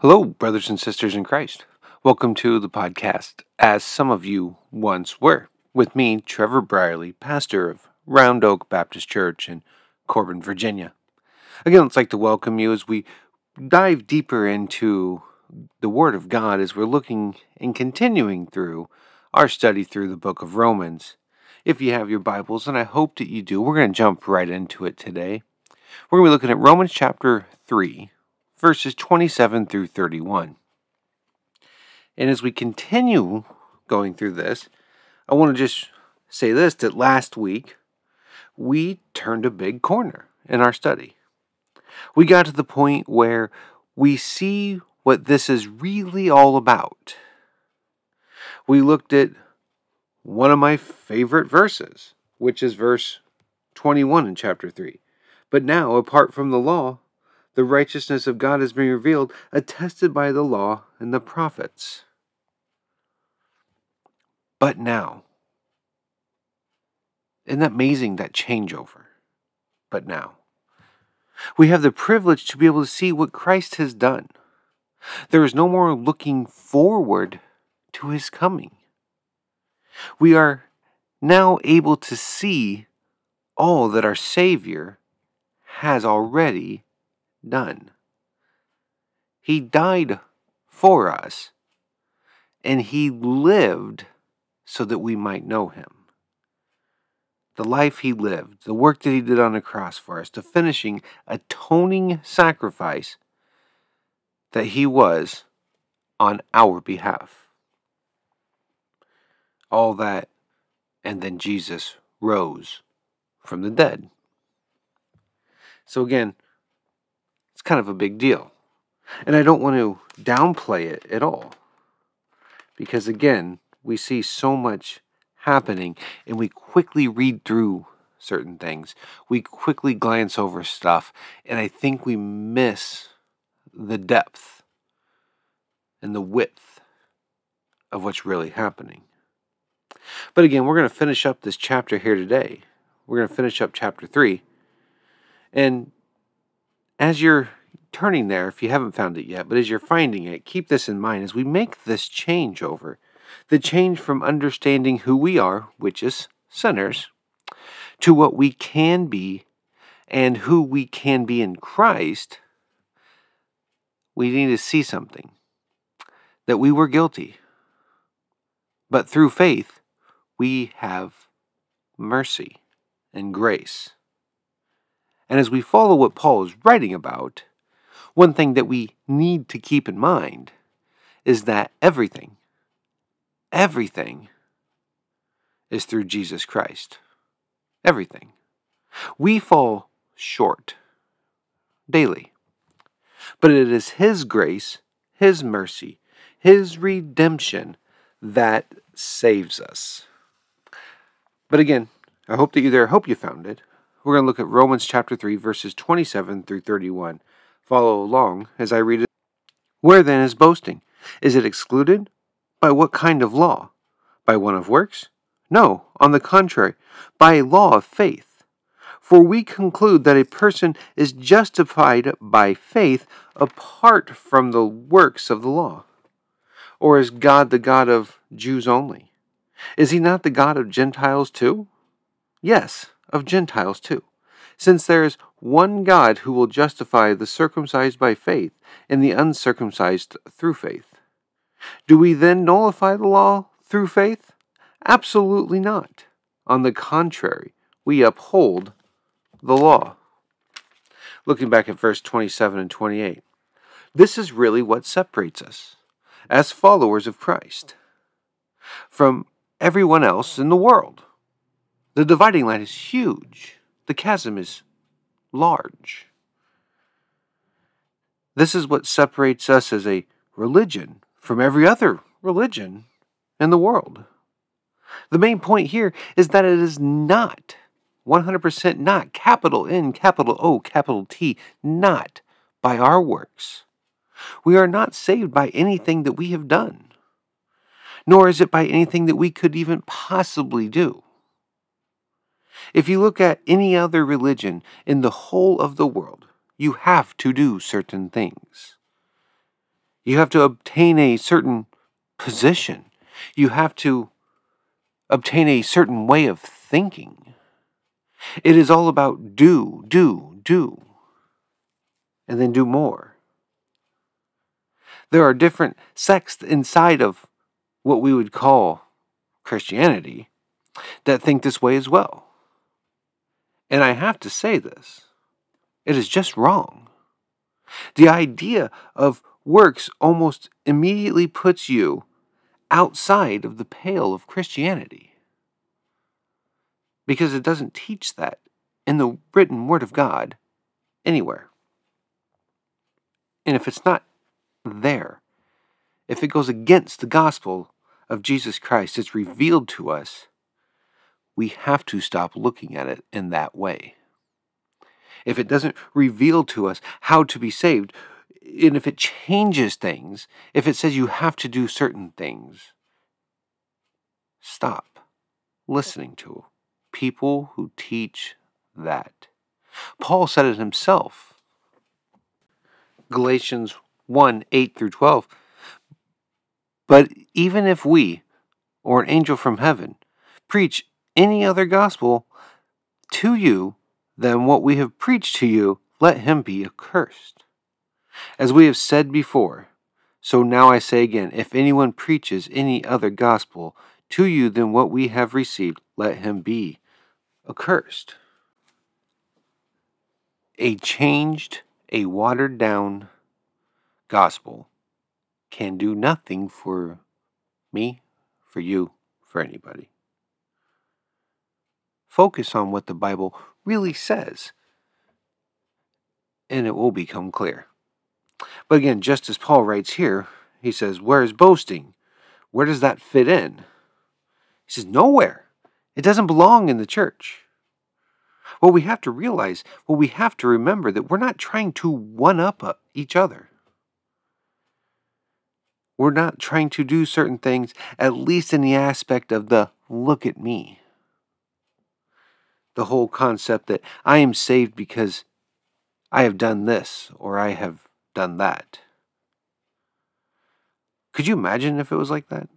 Hello, brothers and sisters in Christ. Welcome to the podcast, as some of you once were, with me, Trevor Brierly, pastor of Round Oak Baptist Church in Corbin, Virginia. Again, I'd like to welcome you as we dive deeper into the Word of God as we're looking and continuing through our study through the book of Romans. If you have your Bibles, and I hope that you do, we're going to jump right into it today. We're going to be looking at Romans chapter 3, verses 27 through 31. And as we continue going through this, I want to just say this that last week we turned a big corner in our study. We got to the point where we see what this is really all about. We looked at one of my favorite verses, which is verse 21 in chapter 3. But now, apart from the law, the righteousness of God has been revealed, attested by the law and the prophets. But now, isn't that amazing that changeover? But now, we have the privilege to be able to see what Christ has done. There is no more looking forward to his coming. We are now able to see all that our Savior has already done. He died for us, and He lived so that we might know Him. The life He lived, the work that He did on the cross for us, the finishing, atoning sacrifice that He was on our behalf. All that, and then Jesus rose from the dead. So, again, it's kind of a big deal. And I don't want to downplay it at all. Because, again, we see so much happening and we quickly read through certain things. We quickly glance over stuff. And I think we miss the depth and the width of what's really happening. But again, we're going to finish up this chapter here today. We're going to finish up chapter 3. And as you're turning there, if you haven't found it yet, but as you're finding it, keep this in mind as we make this change over the change from understanding who we are, which is sinners, to what we can be and who we can be in Christ, we need to see something that we were guilty. But through faith, we have mercy and grace. And as we follow what Paul is writing about, one thing that we need to keep in mind is that everything, everything is through Jesus Christ. Everything. We fall short daily. But it is His grace, His mercy, His redemption that saves us. But again, I hope that you there, I hope you found it. We're going to look at Romans chapter 3, verses 27 through 31. Follow along as I read it. Where then is boasting? Is it excluded? By what kind of law? By one of works? No, on the contrary, by a law of faith. For we conclude that a person is justified by faith apart from the works of the law. Or is God the God of Jews only? Is he not the God of Gentiles too? Yes, of Gentiles too, since there is one God who will justify the circumcised by faith and the uncircumcised through faith. Do we then nullify the law through faith? Absolutely not. On the contrary, we uphold the law. Looking back at verse 27 and 28, this is really what separates us as followers of Christ from everyone else in the world. The dividing line is huge, the chasm is large. This is what separates us as a religion from every other religion in the world. The main point here is that it is not 100% not capital N, capital O, capital T, not by our works. We are not saved by anything that we have done, nor is it by anything that we could even possibly do. If you look at any other religion in the whole of the world, you have to do certain things. You have to obtain a certain position. You have to obtain a certain way of thinking. It is all about do, do, do, and then do more. There are different sects inside of what we would call Christianity that think this way as well. And I have to say this it is just wrong. The idea of works almost immediately puts you outside of the pale of Christianity because it doesn't teach that in the written Word of God anywhere. And if it's not there, if it goes against the gospel of Jesus Christ, it's revealed to us, we have to stop looking at it in that way. If it doesn't reveal to us how to be saved, and if it changes things, if it says you have to do certain things, stop listening to people who teach that. Paul said it himself. Galatians 1 8 through 12. But even if we, or an angel from heaven, preach any other gospel to you than what we have preached to you, let him be accursed. As we have said before, so now I say again if anyone preaches any other gospel to you than what we have received, let him be accursed. A changed, a watered down gospel can do nothing for me, for you, for anybody. Focus on what the Bible really says, and it will become clear. But again, just as Paul writes here, he says, Where is boasting? Where does that fit in? He says, Nowhere. It doesn't belong in the church. What we have to realize, what we have to remember, that we're not trying to one up uh, each other. We're not trying to do certain things, at least in the aspect of the look at me. The whole concept that I am saved because I have done this or I have done that. Could you imagine if it was like that?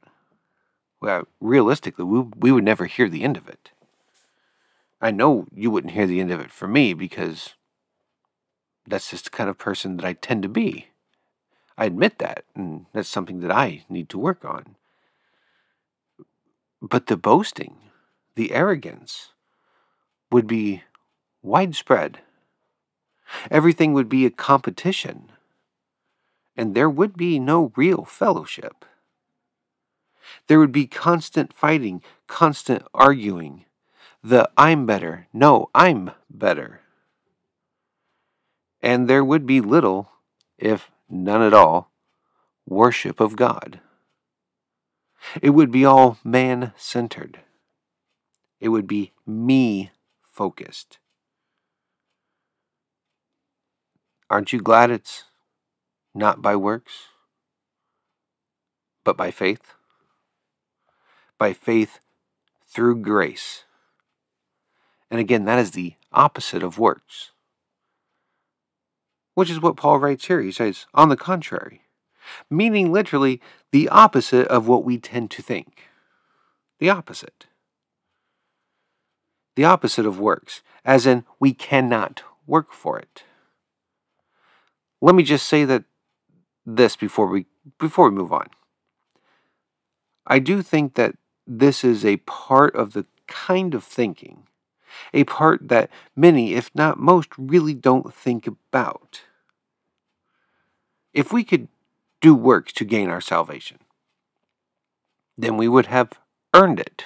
Well, realistically, we, we would never hear the end of it. I know you wouldn't hear the end of it for me because that's just the kind of person that I tend to be. I admit that, and that's something that I need to work on. But the boasting, the arrogance, would be widespread. Everything would be a competition and there would be no real fellowship. There would be constant fighting, constant arguing. The I'm better, no, I'm better. And there would be little, if none at all, worship of God. It would be all man centered. It would be me focused. Aren't you glad it's not by works, but by faith. By faith through grace. And again, that is the opposite of works. Which is what Paul writes here. He says, on the contrary, meaning literally the opposite of what we tend to think. The opposite. The opposite of works, as in we cannot work for it. Let me just say that this before we before we move on. I do think that this is a part of the kind of thinking, a part that many, if not most, really don't think about. If we could do works to gain our salvation, then we would have earned it.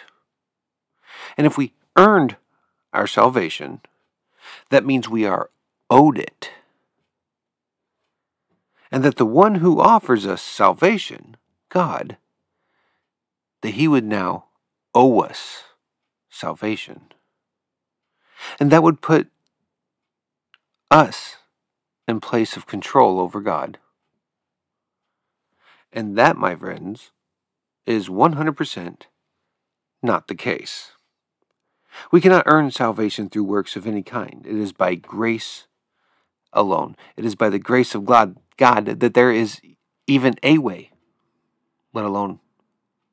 And if we earned our salvation, that means we are owed it and that the one who offers us salvation, God, that he would now owe us salvation. And that would put us in place of control over God. And that, my friends, is 100% not the case. We cannot earn salvation through works of any kind. It is by grace alone. It is by the grace of God, God that there is even a way, let alone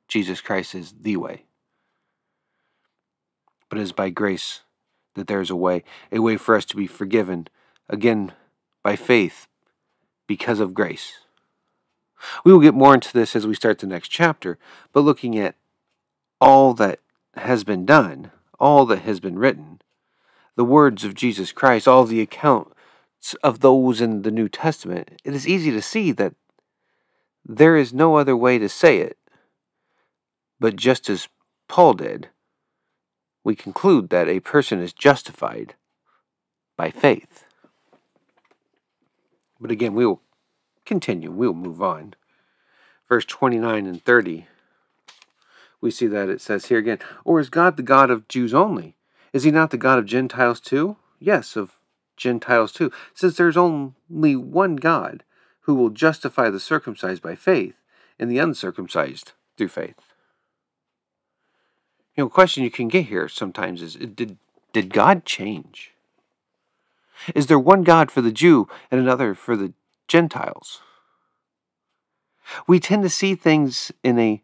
Jesus Christ is the way. But it is by grace that there is a way, a way for us to be forgiven, again, by faith, because of grace. We will get more into this as we start the next chapter, but looking at all that has been done, all that has been written, the words of Jesus Christ, all the accounts of those in the New Testament, it is easy to see that there is no other way to say it. But just as Paul did, we conclude that a person is justified by faith. But again, we will continue, we'll move on. Verse 29 and 30, we see that it says here again, Or is God the God of Jews only? Is he not the God of Gentiles too? Yes, of Gentiles too, since there's only one God who will justify the circumcised by faith and the uncircumcised through faith. You know, a question you can get here sometimes is uh, did, did God change? Is there one God for the Jew and another for the Gentiles? We tend to see things in a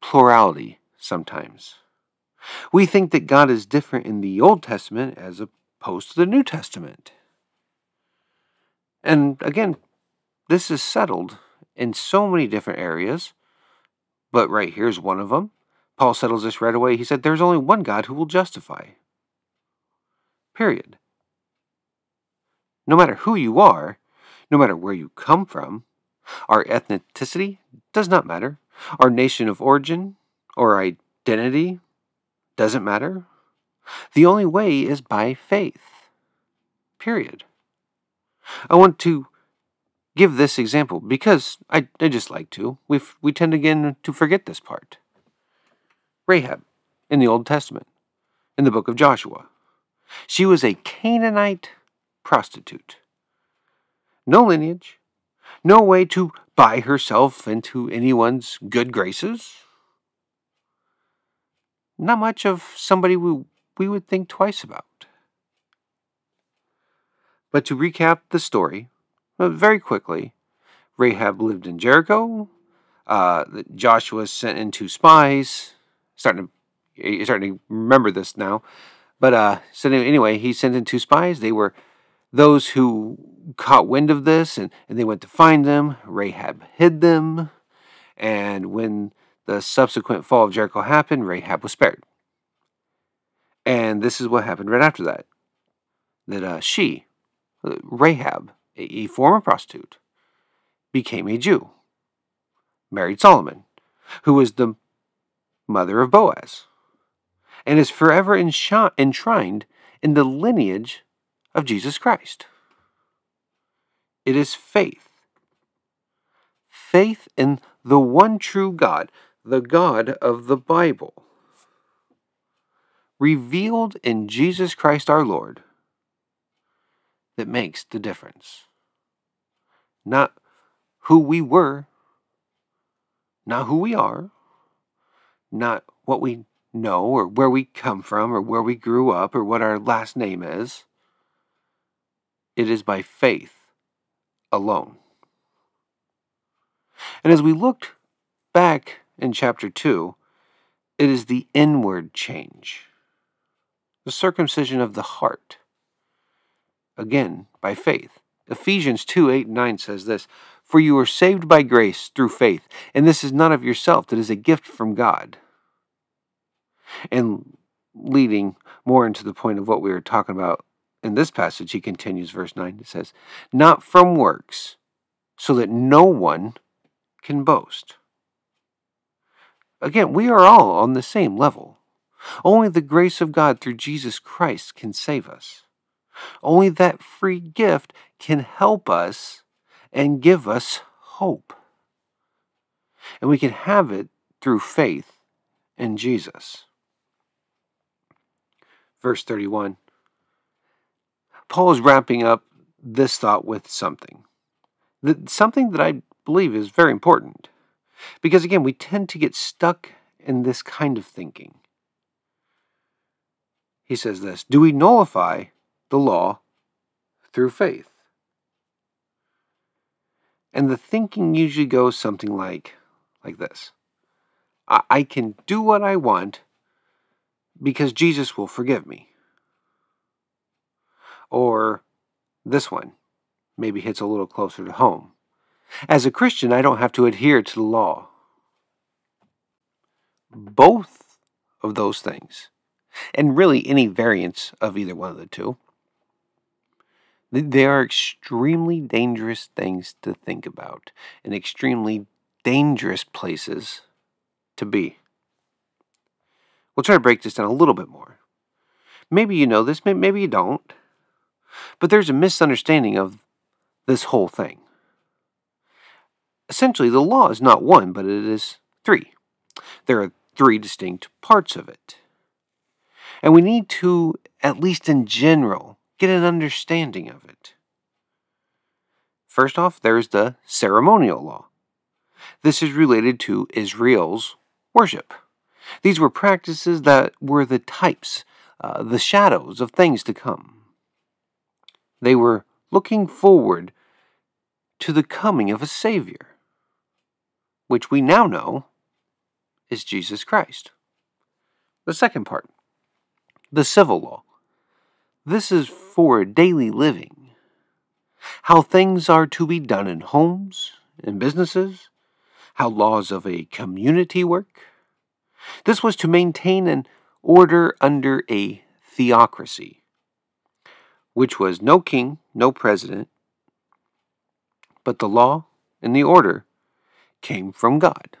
plurality sometimes. We think that God is different in the Old Testament as opposed to the New Testament. And again, this is settled in so many different areas, but right here's one of them. Paul settles this right away. He said, There's only one God who will justify. Period. No matter who you are, no matter where you come from, our ethnicity does not matter. Our nation of origin or identity doesn't matter. The only way is by faith. Period. I want to give this example because I, I just like to. We we tend again to forget this part. Rahab in the Old Testament, in the book of Joshua. She was a Canaanite prostitute. No lineage, no way to buy herself into anyone's good graces. Not much of somebody we, we would think twice about. But to recap the story, uh, very quickly, Rahab lived in Jericho. Uh, Joshua sent in two spies. Starting to, starting to remember this now. But uh, so anyway, he sent in two spies. They were those who caught wind of this and, and they went to find them. Rahab hid them. And when the subsequent fall of Jericho happened, Rahab was spared. And this is what happened right after that. That uh, she, Rahab, a former prostitute, became a Jew, married Solomon, who was the mother of Boaz, and is forever enshrined in the lineage of Jesus Christ. It is faith. Faith in the one true God, the God of the Bible, revealed in Jesus Christ our Lord, that makes the difference. Not who we were, not who we are, not what we know or where we come from or where we grew up or what our last name is. It is by faith alone. And as we looked back in chapter 2, it is the inward change, the circumcision of the heart. Again, by faith. Ephesians 2 8 and 9 says this For you are saved by grace through faith, and this is not of yourself, that is a gift from God. And leading more into the point of what we were talking about in this passage, he continues, verse 9, it says, Not from works, so that no one can boast. Again, we are all on the same level. Only the grace of God through Jesus Christ can save us. Only that free gift can help us and give us hope. And we can have it through faith in Jesus. Verse 31 Paul is wrapping up this thought with something. Something that I believe is very important. Because again, we tend to get stuck in this kind of thinking. He says this Do we nullify the law through faith? And the thinking usually goes something like like this. I, I can do what I want because Jesus will forgive me. Or this one maybe hits a little closer to home. As a Christian, I don't have to adhere to the law. Both of those things, and really any variance of either one of the two, they are extremely dangerous things to think about and extremely dangerous places to be. We'll try to break this down a little bit more. Maybe you know this, maybe you don't. But there's a misunderstanding of this whole thing. Essentially, the law is not one, but it is three. There are three distinct parts of it. And we need to, at least in general, get an understanding of it. First off, there's the ceremonial law. This is related to Israel's worship. These were practices that were the types, uh, the shadows of things to come. They were looking forward to the coming of a Savior, which we now know is Jesus Christ. The second part, the civil law. This is for daily living, how things are to be done in homes and businesses, how laws of a community work. This was to maintain an order under a theocracy, which was no king, no president, but the law and the order came from God.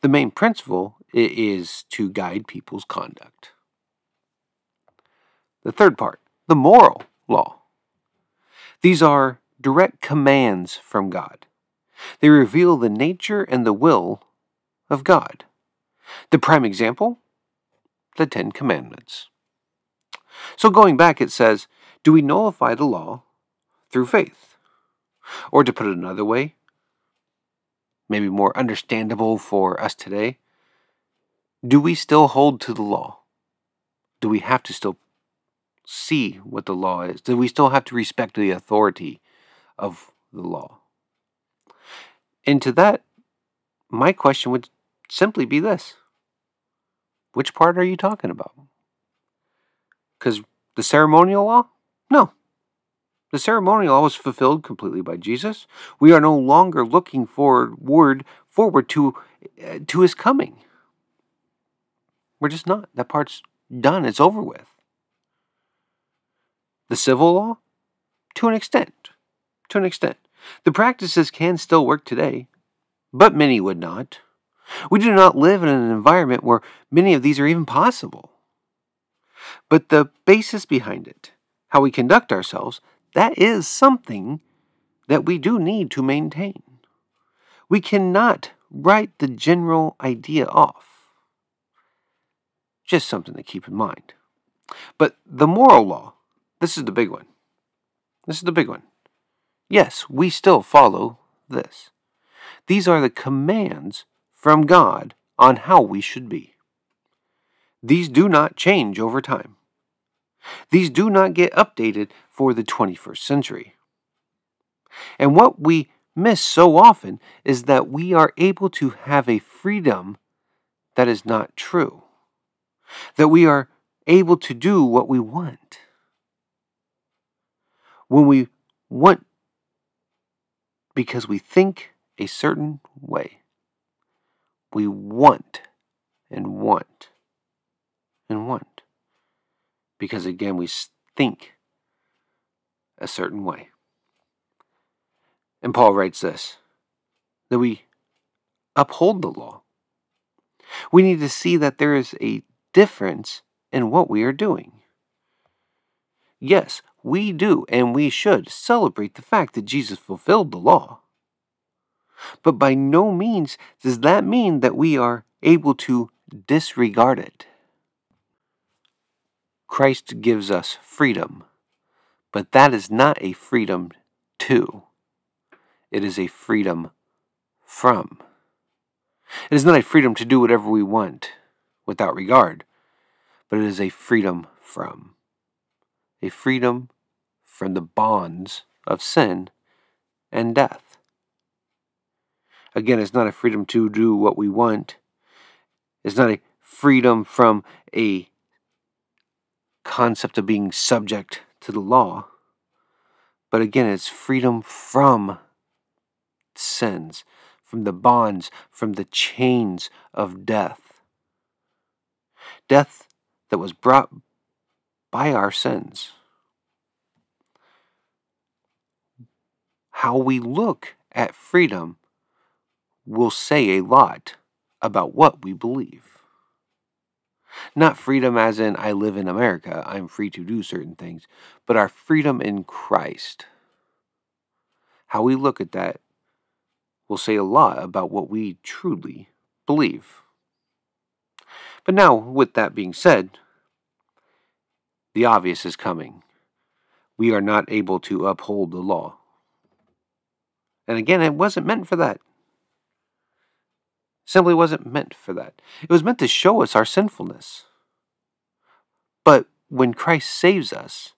The main principle is to guide people's conduct. The third part, the moral law. These are direct commands from God. They reveal the nature and the will of God. The prime example, the Ten Commandments. So going back, it says, Do we nullify the law through faith? Or to put it another way, maybe more understandable for us today, do we still hold to the law? Do we have to still see what the law is? Do we still have to respect the authority of the law? And to that, my question would simply be this Which part are you talking about? Because the ceremonial law? No. The ceremonial law was fulfilled completely by Jesus. We are no longer looking forward forward to uh, to his coming. We're just not. That part's done. It's over with. The civil law, to an extent, to an extent, the practices can still work today, but many would not. We do not live in an environment where many of these are even possible. But the basis behind it, how we conduct ourselves, that is something that we do need to maintain. We cannot write the general idea off. Just something to keep in mind. But the moral law, this is the big one. This is the big one. Yes, we still follow this. These are the commands from God on how we should be. These do not change over time. These do not get updated for the 21st century. And what we miss so often is that we are able to have a freedom that is not true, that we are able to do what we want. When we want because we think a certain way, we want and want and want because again, we think a certain way. And Paul writes this that we uphold the law. We need to see that there is a difference in what we are doing. Yes, we do and we should celebrate the fact that Jesus fulfilled the law. But by no means does that mean that we are able to disregard it. Christ gives us freedom, but that is not a freedom to, it is a freedom from. It is not a freedom to do whatever we want without regard, but it is a freedom from. A freedom from the bonds of sin and death. Again, it's not a freedom to do what we want. It's not a freedom from a concept of being subject to the law. But again, it's freedom from sins, from the bonds, from the chains of death. Death that was brought by our sins. How we look at freedom will say a lot about what we believe. Not freedom as in I live in America, I'm free to do certain things, but our freedom in Christ. How we look at that will say a lot about what we truly believe. But now, with that being said, the obvious is coming. We are not able to uphold the law. And again, it wasn't meant for that simply wasn't meant for that. It was meant to show us our sinfulness. But when Christ saves us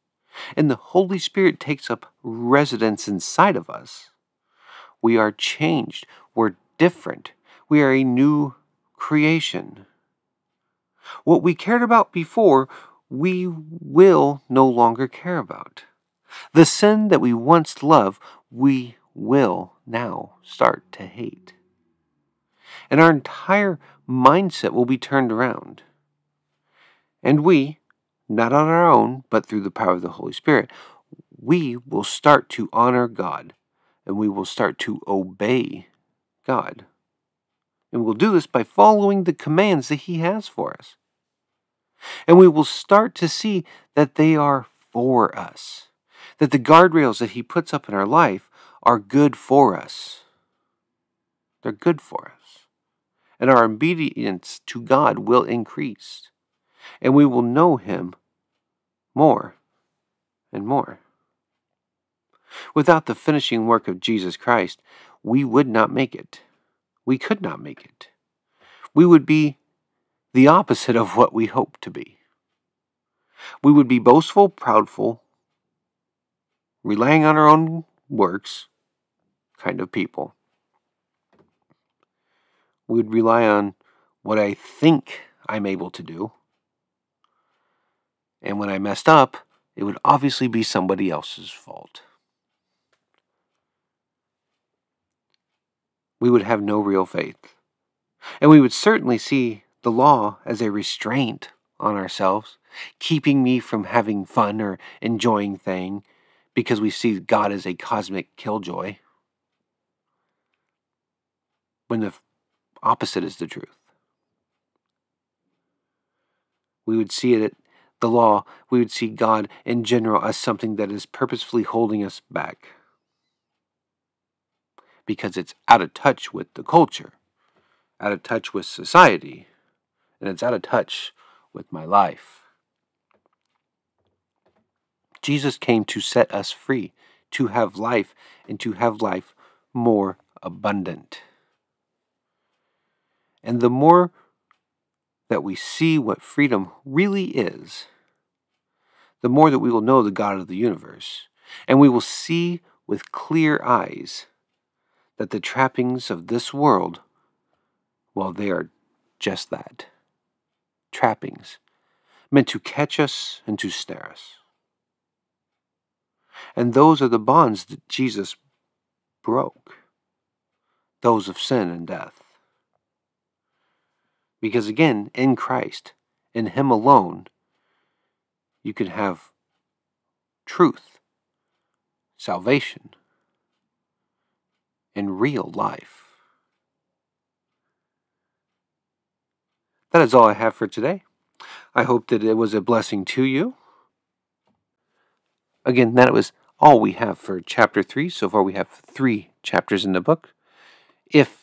and the Holy Spirit takes up residence inside of us, we are changed. We're different. We are a new creation. What we cared about before, we will no longer care about. The sin that we once loved, we will now start to hate and our entire mindset will be turned around. And we, not on our own, but through the power of the Holy Spirit, we will start to honor God and we will start to obey God. And we'll do this by following the commands that He has for us. And we will start to see that they are for us, that the guardrails that He puts up in our life are good for us. They're good for us and our obedience to God will increase, and we will know Him more and more. Without the finishing work of Jesus Christ, we would not make it. We could not make it. We would be the opposite of what we hope to be. We would be boastful, proudful, relying on our own works kind of people would rely on what I think I'm able to do. And when I messed up, it would obviously be somebody else's fault. We would have no real faith. And we would certainly see the law as a restraint on ourselves, keeping me from having fun or enjoying thing because we see God as a cosmic killjoy. When the opposite is the truth. We would see it, the law, we would see God in general as something that is purposefully holding us back because it's out of touch with the culture, out of touch with society, and it's out of touch with my life. Jesus came to set us free, to have life, and to have life more abundant. And the more that we see what freedom really is, the more that we will know the God of the universe, and we will see with clear eyes that the trappings of this world, well, they are just that trappings, meant to catch us and to snare us. And those are the bonds that Jesus broke, those of sin and death. Because again, in Christ, in Him alone, you can have truth, salvation, and real life. That is all I have for today. I hope that it was a blessing to you. Again, that was all we have for chapter 3. So far, we have three chapters in the book. If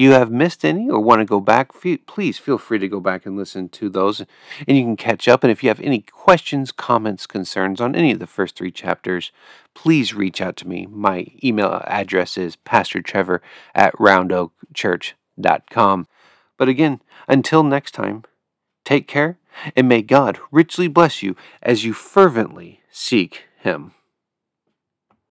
you have missed any or want to go back, please feel free to go back and listen to those and you can catch up. And if you have any questions, comments, concerns on any of the first three chapters, please reach out to me. My email address is pastortrevor at roundoakchurch.com. But again, until next time, take care and may God richly bless you as you fervently seek Him.